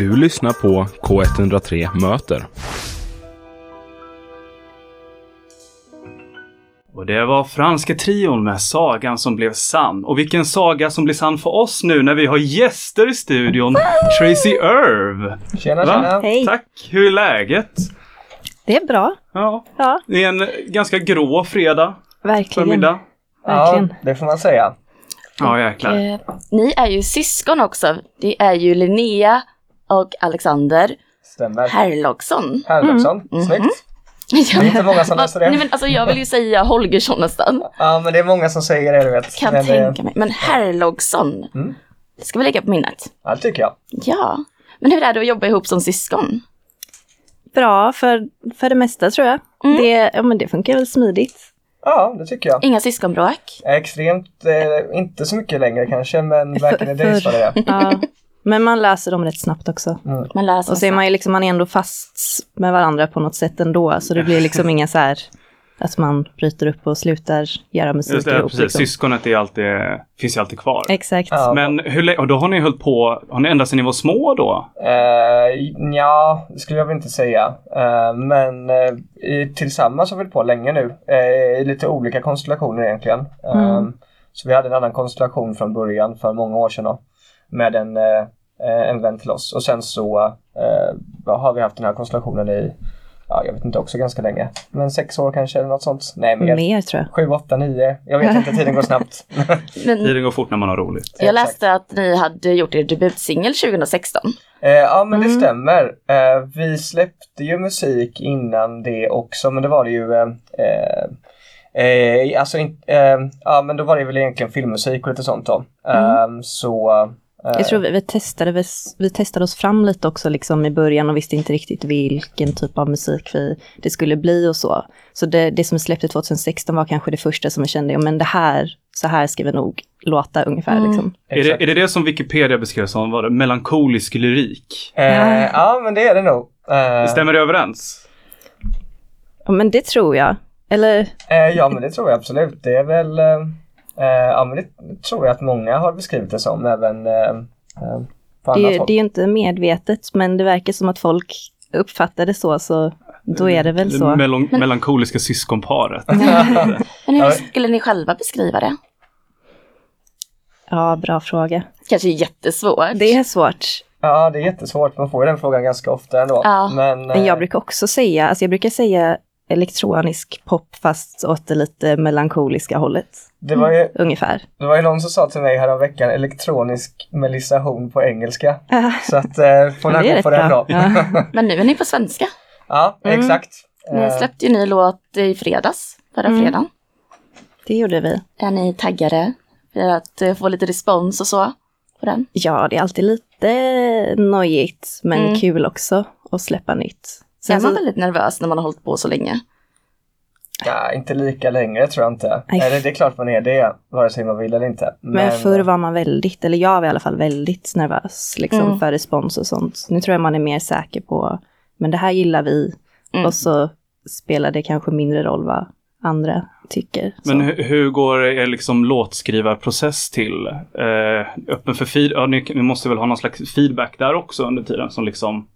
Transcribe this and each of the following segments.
Du lyssnar på K103 Möter. Och det var franska trion med Sagan som blev sann. Och vilken saga som blir sann för oss nu när vi har gäster i studion. Tracy Irv. Tjena, Va? tjena. Hej. Tack, hur är läget? Det är bra. Ja, Ja, det är en ganska grå fredag verkligen. förmiddag. Ja, Verkligen. det får man säga. Ja, jäklar. Eh, ni är ju syskon också. Det är ju Linnea och Alexander Stämmer. Herlogsson. Herlogsson. Mhm. Snyggt. Det är inte många som läser det. Nej, men alltså, jag vill ju säga Holgersson nästan. Ja, men det är många som säger det, du vet. Kan men, tänka mig. Men Herlogsson. Mm. Det ska vi lägga på minnet. Ja, det tycker jag. Ja. Men hur är det att jobba ihop som syskon? Bra för, för det mesta tror jag. Mm. Det, ja, men det funkar väl smidigt. Ja, det tycker jag. Inga syskonbråk? Extremt, eh, inte så mycket längre kanske, men in the days var det. Ja. Men man läser dem rätt snabbt också. Man läser Och så är man ju liksom, man är ändå fast med varandra på något sätt ändå. Så det blir liksom inga så här att man bryter upp och slutar göra musik Just det, ihop. precis. Liksom. Syskonet är alltid, finns ju alltid kvar. Exakt. Ja. Men hur och då har ni hållit på, har ni ända sedan ni var små då? Eh, ja, det skulle jag väl inte säga. Eh, men i, tillsammans har vi hållit på länge nu. Eh, I lite olika konstellationer egentligen. Mm. Så vi hade en annan konstellation från början för många år sedan då, Med en, eh, eh, en vän till oss. Och sen så eh, har vi haft den här konstellationen i, ja jag vet inte också ganska länge. Men sex år kanske eller något sånt. Nej mer. Mer tror jag. Sju, åtta, nio. Jag vet inte, tiden går snabbt. Men Tiden går fort när man har roligt. jag läste att ni hade gjort er debutsingel 2016. Eh, ja men det Mm. stämmer. Eh, vi släppte ju musik innan det också men det var det ju eh, alltså eh, ja men då var det väl egentligen filmmusik och lite sånt då. Eh, så eh, Jag tror vi, vi, testade, vi, vi testade oss fram lite också liksom i början och visste inte riktigt vilken typ av musik vi, det skulle bli och så. Så det, det som vi släppte 2016 var kanske det första som vi kände, ja men det här, så här ska vi nog låta ungefär Mm. liksom. Är det, är det det som Wikipedia beskrev som var det, melankolisk lyrik? Eh, ja men det är det nog. Eh, Stämmer det överens? Ja men det tror jag. Eller eh, ja men det tror jag absolut. Det är väl eh, eh, ja men det tror jag att många har beskrivit det som även eh, eh, på det, annat är- håll. det är ju inte medvetet men det verkar som att folk uppfattar det så, så då är det väl så. Melon, melankoliska syskonparet. Men hur skulle ni själva beskriva det? Ja, bra fråga. Kanske jättesvårt. Det är svårt. Ja det är jättesvårt. Man får ju den frågan ganska ofta ändå. Ja. Men, Men eh, jag brukar också säga, alltså jag brukar säga elektronisk pop fast åt det lite melankoliska hållet. det var ju Ungefär. Det var ju någon som sa till mig häromveckan elektronisk melisation på engelska. Så att eh, får ni gå på den bra. då. Ja. Men nu är ni på svenska. ja, Mm. exakt. Ni Eh, släppte ju ny låt i fredags, förra Mm. fredagen. det gjorde vi. Är ni taggade för att eh, få lite respons och så på den? Ja, det är alltid lite nojigt, men Mm. kul också att släppa nytt. Är Sen man så, väldigt nervös när man har hållit på så länge? ja, inte lika längre tror jag inte. Nej. Eller det är klart man är det, vare sig man vill eller inte. men förr var man väldigt, eller jag var i alla fall väldigt nervös liksom, Mm. för respons och sånt. Nu tror jag man är mer säker på, men det här gillar vi. Mm. Och så spelar det kanske mindre roll vad andra tycker. Så. Men hur, hur går er liksom låtskrivarprocess till? Eh, öppen för feed, ja, ni, ni måste väl ha någon slags feedback där också under tiden som liksom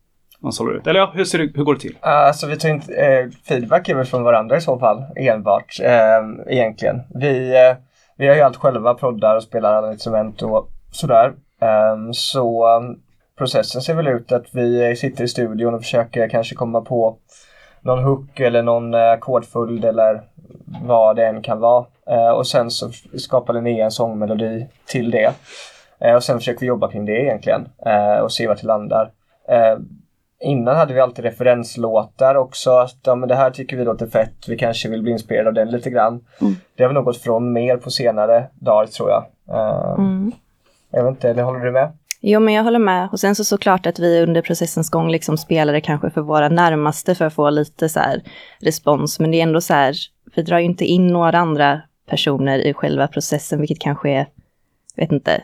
man sållar ut. Eller ja, hur, ser det, hur går det till? Eh, alltså vi tar inte, eh, feedback är väl från varandra i så fall, enbart eh, egentligen. Vi, eh, vi har ju allt själva, proddar och spelar alla instrument och sådär. Eh, så processen ser väl ut att vi eh, sitter i studion och försöker kanske komma på någon hook eller någon eh, ackordföljd eller vad det än kan vara. Och sen så skapar Linnea en sångmelodi till det. Och sen försöker vi jobba kring det egentligen och se vart det landar. Innan hade vi alltid referenslåtar också. Att, ja, men det här tycker vi låter fett. Vi kanske vill bli inspirerade av den lite grann. Mm. Det har vi nog gått från mer på senare dagar tror jag. Eh, Mm. Jag vet inte, eller håller du med? Jo, men jag håller med. Och sen så såklart att vi under processens gång liksom spelade kanske för våra närmaste för att få lite så här respons. Men det är ändå så här, vi drar ju inte in några andra personer i själva processen, vilket kanske är, vet inte,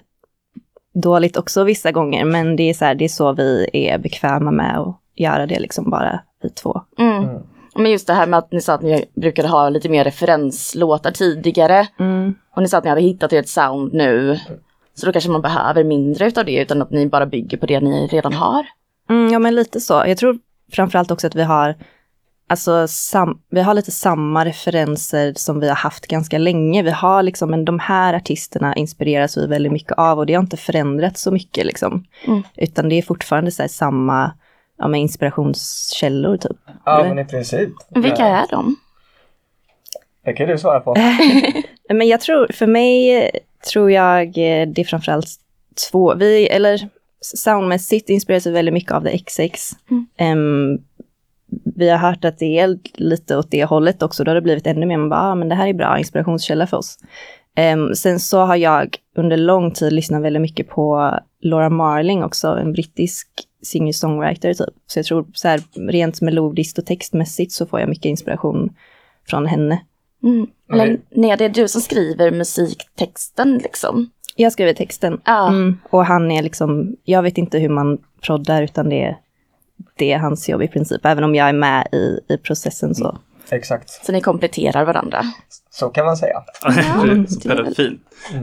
dåligt också vissa gånger. Men det är så här, det är så vi är bekväma med att göra det liksom bara vi två. Mm. Mm. Men just det här med att ni sa att ni brukade ha lite mer referenslåtar tidigare. Mm. Och ni sa att ni hade hittat ert sound nu. Så då kanske man behöver mindre utav det utan att ni bara bygger på det ni redan har. Mm, ja, men lite så. Jag tror framförallt också att vi har, alltså, sam, vi har lite samma referenser som vi har haft ganska länge. Vi har liksom, men de här artisterna inspireras vi väldigt mycket av och det har inte förändrats så mycket liksom. Mm. Utan det är fortfarande så här, samma ja, men inspirationskällor typ. Ja, Eller? men i princip. Vilka är de? Det kan du svara på. Men jag tror, för mig eh, tror jag eh, det är framförallt två, vi, eller soundmässigt inspireras vi väldigt mycket av The XX. Mm. Em, vi har hört att det är lite åt det hållet också, då har det blivit ännu mer, man bara, ah, men det här är bra inspirationskälla för oss. Em, sen så har jag under lång tid lyssnat väldigt mycket på Laura Marling också, en brittisk singer-songwriter typ. Så jag tror så här, rent melodiskt och textmässigt så får jag mycket inspiration från henne. Mm. Eller Nej. nej, det är du som skriver musiktexten liksom. Jag skriver texten. Ja. Mm, och han är liksom, jag vet inte hur man proddar utan det är, det är hans jobb i princip. Även om jag är med i, i processen så. Exakt. Så ni kompletterar varandra. Så kan man säga. Så Väldigt fin.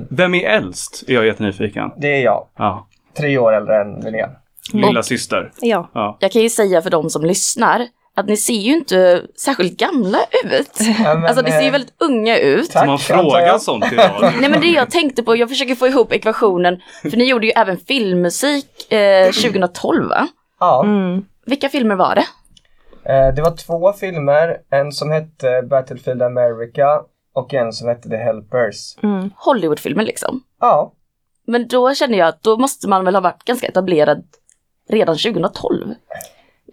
Vem är äldst? Är jag jättenyfiken. Det är jag. Ja. Tre år äldre än Linnea. Lilla syster. Ja. Ja. Jag kan ju säga för de som lyssnar att ni ser ju inte särskilt gamla ut. Ja, men, Alltså ni ser ju eh, väldigt unga ut. Tack, man antar fråga jag. sånt idag? Nej men det jag tänkte på, jag försöker få ihop ekvationen, för ni gjorde ju även filmmusik eh, 2012 va? Ja. Mm. Vilka filmer var det? Eh, Det var två filmer. En som hette Battlefield America och en som hette The Helpers. Mm. Hollywoodfilmer liksom. Ja, Men då känner jag att då måste man väl ha varit ganska etablerad redan 2012.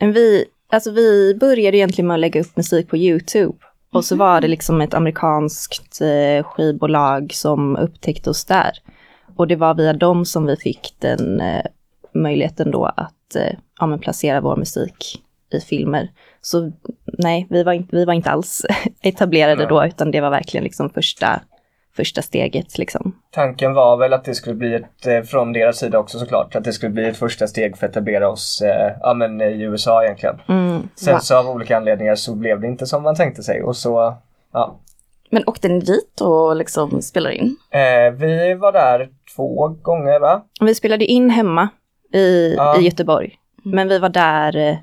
Men vi, alltså vi började egentligen med att lägga upp musik på YouTube. Och så var det liksom ett amerikanskt eh, skivbolag som upptäckte oss där. Och det var via dem som vi fick den eh, möjligheten då att eh, ja, men placera vår musik i filmer. Så nej, vi var inte, vi var inte alls etablerade då, utan det var verkligen liksom första, första steget liksom. tanken var väl att det skulle bli ett, eh, från deras sida också såklart, att det skulle bli ett första steg för att etablera oss eh, ja, men i USA egentligen. Mm. Sen Va? så av olika anledningar så blev det inte som man tänkte sig och så, ja. Men åkte ni dit och liksom spelade in? Eh, vi var där två gånger va? Vi spelade in hemma i, Ja. i Göteborg. Men vi var där eh,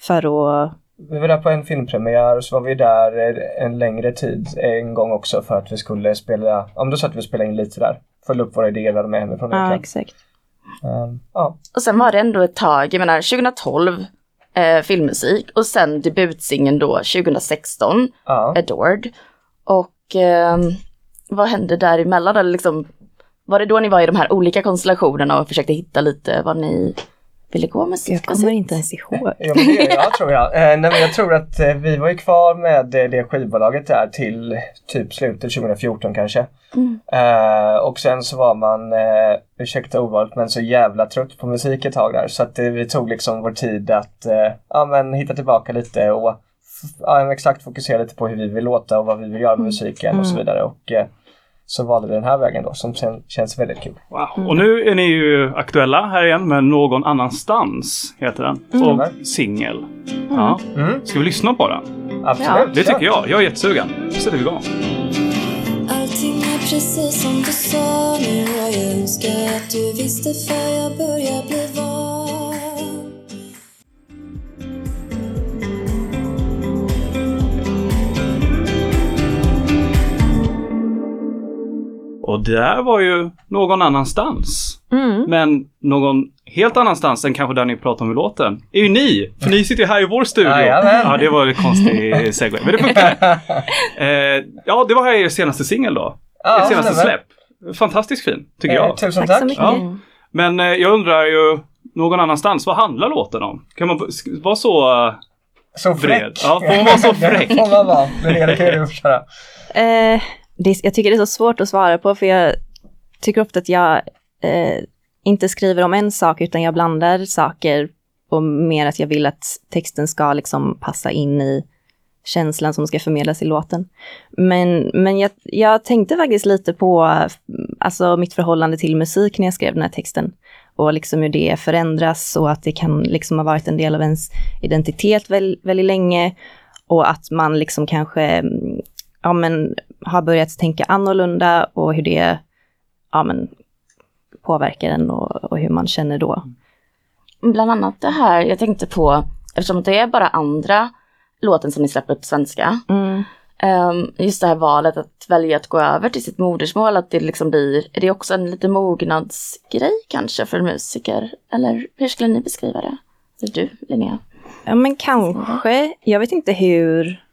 för att Vi var där på en filmpremiär och så var vi där eh, en längre tid en gång också för att vi skulle spela, men då satt vi och spelade in lite där. Följde upp våra idéer med hemifrån Ja, exakt. Ehm, ja. Och sen var det ändå ett tag, jag menar 2012 eh, filmmusik och sen debutsingen då 2016, ja. Adored. Och ehm, vad hände däremellan? Eller liksom, var det då ni var i de här olika konstellationerna och försökte hitta lite vad ni ville gå med? Jag kommer inte ens ihåg. Jo men det jag tror jag. Eh, nej, men jag tror att eh, vi var ju kvar med eh, det skivbolaget där till typ slutet 2014 kanske. Mm. Eh, och sen så var man, eh, ursäkta ordvalet, men så jävla trött på musik ett tag där. Så att eh, vi tog liksom vår tid att eh, ja, men hitta tillbaka lite och ja, exakt fokusera lite på hur vi vill låta och vad vi vill göra med musiken och så vidare. Och eh, så valde vi den här vägen då som sen känns väldigt kul. Wow. Och nu är ni ju aktuella här igen med Någon annanstans, heter den. Och singel. Ja. Mm, Ska vi lyssna på den? absolut. Det tycker jag. Jag är jättesugen. Då sätter vi igång. Allting är precis som du sa nu och jag önskar att du visste för jag börjar bli Och där var ju Någon annanstans. Mm. Men någon helt annanstans än kanske där ni pratar om i låten är ju ni. För ni sitter ju här i vår studio. Jajamän. Ja, det var en konstig segway. Men det funkar. eh, ja, det var här er senaste singel då. Ja, er senaste släpp. Fantastiskt fin, tycker Eh, jag. tusen Tack tack. så mycket. Ja. Men eh, jag undrar ju, någon annanstans, vad handlar låten om? Kan man vara så... eh, Så fräck. Bred. Ja, får man vara så fräck? det får man vara. Det är det kan du köra. Det, jag tycker det är så svårt att svara på för jag tycker ofta att jag eh, inte skriver om en sak utan jag blandar saker och mer att jag vill att texten ska liksom passa in i känslan som ska förmedlas i låten. Men, men jag, jag tänkte faktiskt lite på alltså, mitt förhållande till musik när jag skrev den här texten. Och liksom hur det förändras och att det kan liksom ha varit en del av ens identitet väldigt, väldigt länge. Och att man liksom kanske mm, ja, men, har börjat tänka annorlunda och hur det ja, men, påverkar en och, och hur man känner då. bland annat det här jag tänkte på, eftersom det är bara andra låten som ni släpper på svenska. Mm. ehm, just det här valet att välja att gå över till sitt modersmål, att det liksom blir, är det också en lite mognadsgrej kanske för musiker? Eller hur skulle ni beskriva det? Eller du, Linnea? Ja, men kanske. Jag vet inte hur,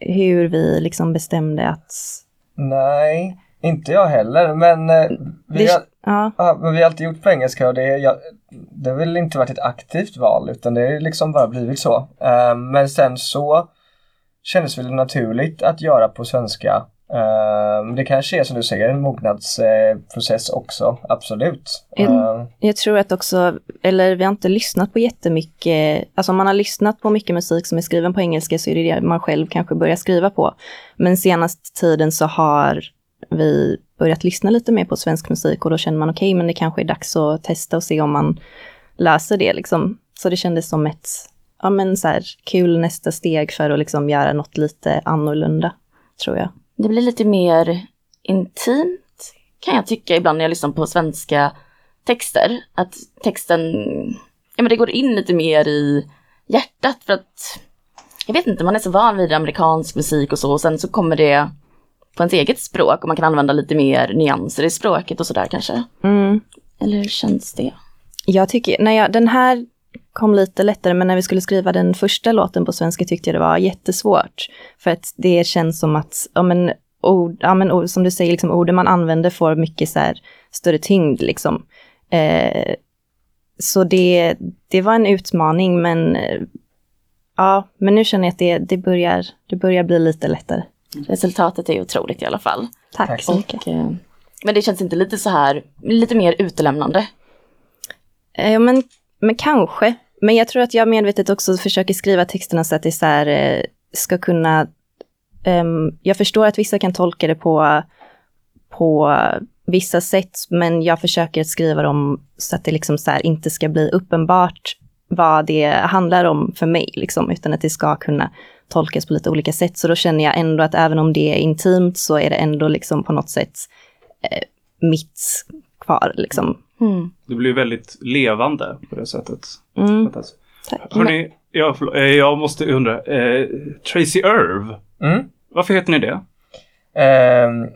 hur vi liksom bestämde att... Nej, inte jag heller. Men, eh, vi, Det, har, ja, ja, men vi har alltid gjort på engelska och det, jag, det har väl inte varit ett aktivt val utan det har liksom bara blivit så. Eh, men sen så kändes det väl naturligt att göra på svenska. Eh, det kanske är som du säger en mognadsprocess också, absolut. Eh, jag tror att också, eller vi har inte lyssnat på jättemycket, alltså om man har lyssnat på mycket musik som är skriven på engelska så är det det man själv kanske börjar skriva på. Men senaste tiden så har vi börjat lyssna lite mer på svensk musik och då känner man okej, men det kanske är dags att testa och se om man löser det liksom. Så det kändes som ett, ja men så här, kul nästa steg för att liksom göra något lite annorlunda, tror jag. Det blir lite mer intimt kan jag tycka ibland när jag lyssnar på svenska texter. Att texten, ja men det går in lite mer i hjärtat för att jag vet inte, man är så van vid amerikansk musik och så och sen så kommer det på ens eget språk och man kan använda lite mer nyanser i språket och sådär kanske. Mm. Eller hur känns det? Jag tycker, när jag, den här kom lite lättare, men när vi skulle skriva den första låten på svenska tyckte jag det var jättesvårt. För att det känns som att, ja men, ord, ja, men ord, som du säger, liksom, orden man använder får mycket så här, större tyngd liksom. Eh, så det, det var en utmaning, men ja, men nu känner jag att det, det, börjar, det börjar bli lite lättare. Resultatet är otroligt i alla fall. Tack, Tack. så mycket. Och, eh, men det känns inte lite så här, lite mer utelämnande. Eh, Ja, men, men kanske. Men jag tror att jag medvetet också försöker skriva texterna så att det så här, eh, ska kunna... Um, jag förstår att vissa kan tolka det på, på vissa sätt, men jag försöker skriva dem så att det liksom så här inte ska bli uppenbart vad det handlar om för mig, liksom, utan att det ska kunna tolkas på lite olika sätt. Så då känner jag ändå att även om det är intimt så är det ändå liksom på något sätt eh, mitt kvar. Liksom. Mm. Det blir väldigt levande på det sättet. Mm, tack. Hörni, jag, eh, jag måste undra. Eh, Tracy Irv, mm. varför heter ni det? Ehm,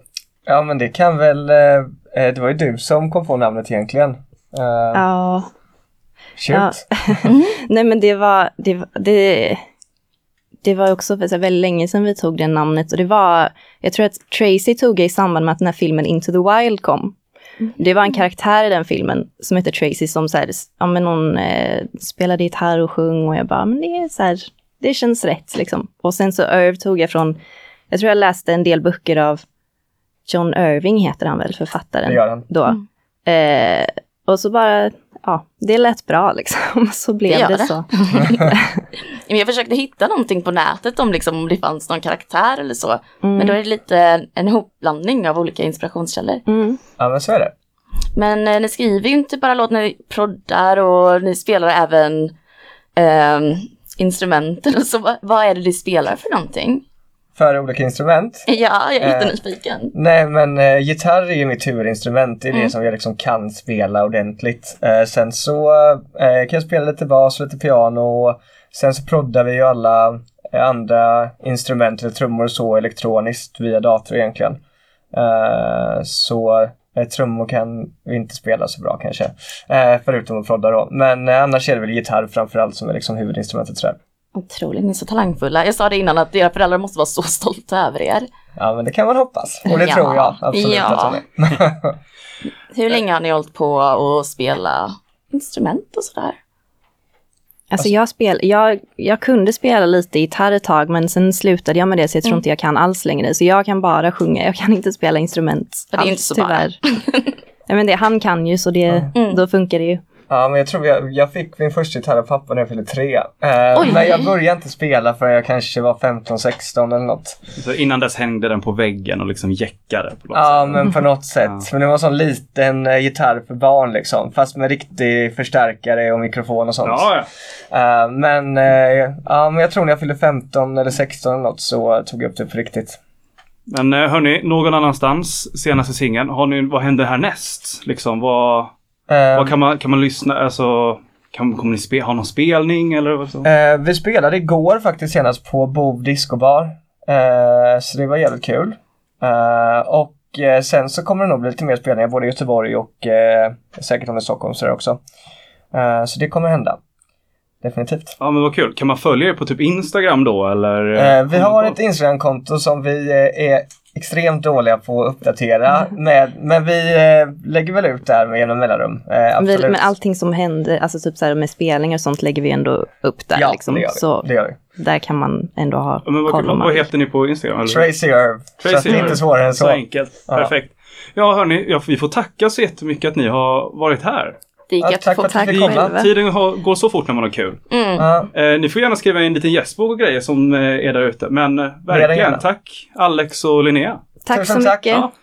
ja men det kan väl, eh, eh, det var ju du som kom på namnet egentligen. Uh, Ja, shoot. nej men det var, det, var- det, det var också för så väldigt länge sedan vi tog det namnet och det var, jag tror att Tracy tog det i samband med att den här filmen Into the Wild kom. Det var en karaktär i den filmen som heter Tracy som så här, ja men hon eh, spelade gitarr och sjöng och jag bara, men det är så här, det känns rätt liksom. Och sen så Irv tog jag från, jag tror jag läste en del böcker av John Irving heter han väl, författaren Det gör han. då. Eh, och så bara, ja, det lät bra liksom. Så blev Det det, det. så. Jag försökte hitta någonting på nätet om, liksom, om det fanns någon karaktär eller så. Mm. Men då är det lite en hopblandning av olika inspirationskällor. Mm. Ja men så är det. Men eh, ni skriver ju inte bara låtar, ni proddar och ni spelar även eh, instrumenten. Så vad, vad är det ni spelar för någonting? För olika instrument. Ja, jag är Eh. jättenyfiken. Nej men eh, gitarr är ju mitt huvudinstrument. Det är det Mm. som jag liksom kan spela ordentligt. Eh, sen så eh, kan jag spela lite bas och lite piano. Sen så proddar vi ju alla eh, andra instrument, eller trummor och så elektroniskt via dator egentligen. Eh, så eh, trummor kan vi inte spela så bra kanske. Eh, förutom att prodda då. Men eh, annars är det väl gitarr framförallt som är liksom huvudinstrumentet sådär. Otroligt, ni är så talangfulla. Jag sa det innan att era föräldrar måste vara så stolta över er. Ja men det kan man hoppas. Och det Ja. tror jag absolut Ja. att de är. Hur länge har ni hållit på att spela instrument och sådär? Alltså jag, spel, jag, jag kunde spela lite gitarr ett tag, men sen slutade jag med det, så jag tror Mm. inte jag kan alls längre. Så jag kan bara sjunga, jag kan inte spela instrument. Ja, det är alls, inte så bara. tyvärr. Nej, men det, han kan ju, så det, Mm. då funkar det ju. Ja, men jag tror jag, jag fick min första gitarr av pappa när jag fyllde tre. Eh, men jag började inte spela förrän jag kanske var 15-16 eller något. Så innan dess hängde den på väggen och liksom jäckade. På något Ja, sätt. men på något sätt. Ja. Men det var en sån liten eh, gitarr för barn liksom. Fast med riktig förstärkare och mikrofon och sånt. Ja, ja. Eh, men, eh, ja, men jag tror när jag fyllde 15 eller 16 eller något så tog jag upp det på riktigt. Men eh, hörni, någon annanstans, senaste singeln, vad händer härnäst? Liksom, vad, vad kan, man, kan man lyssna, alltså, kan, kommer ni spe, ha någon spelning eller vad så? Eh, vi spelade igår faktiskt senast på Bov Discobar. Eh, så det var jävligt kul. Eh, och sen så kommer det nog bli lite mer spelningar både i Göteborg och eh, säkert om i Stockholm så, också. Eh, så det kommer hända. Definitivt. Ja men vad kul. Kan man följa er på typ Instagram då eller? Vi har ett Instagram-konto som vi eh, är extremt dåliga på att uppdatera med, men vi eh, lägger väl ut där med jämna mellanrum. Eh, Vi, absolut. men allting som händer, alltså typ så här med spelningar och sånt lägger vi ändå upp där. ja, liksom. det gör vi. Så Det gör vi. där kan man ändå ha men vad, koll vad man- heter ni på Instagram? Eller? Tracy Irv. så att det är inte svårare än så. Så enkelt. Ja. Perfekt. Ja hörni, ja, vi får tacka så jättemycket att ni har varit här. Det gick Ja, att tack få för att du fick komma. Tiden har, går så fort när man har kul. Mm. Ja, Eh, ni får gärna skriva in en liten gästbok och grejer som eh, är där ute. Men eh, verkligen, tack Alex och Linnea. Tack Tusen så tack. mycket. Ja,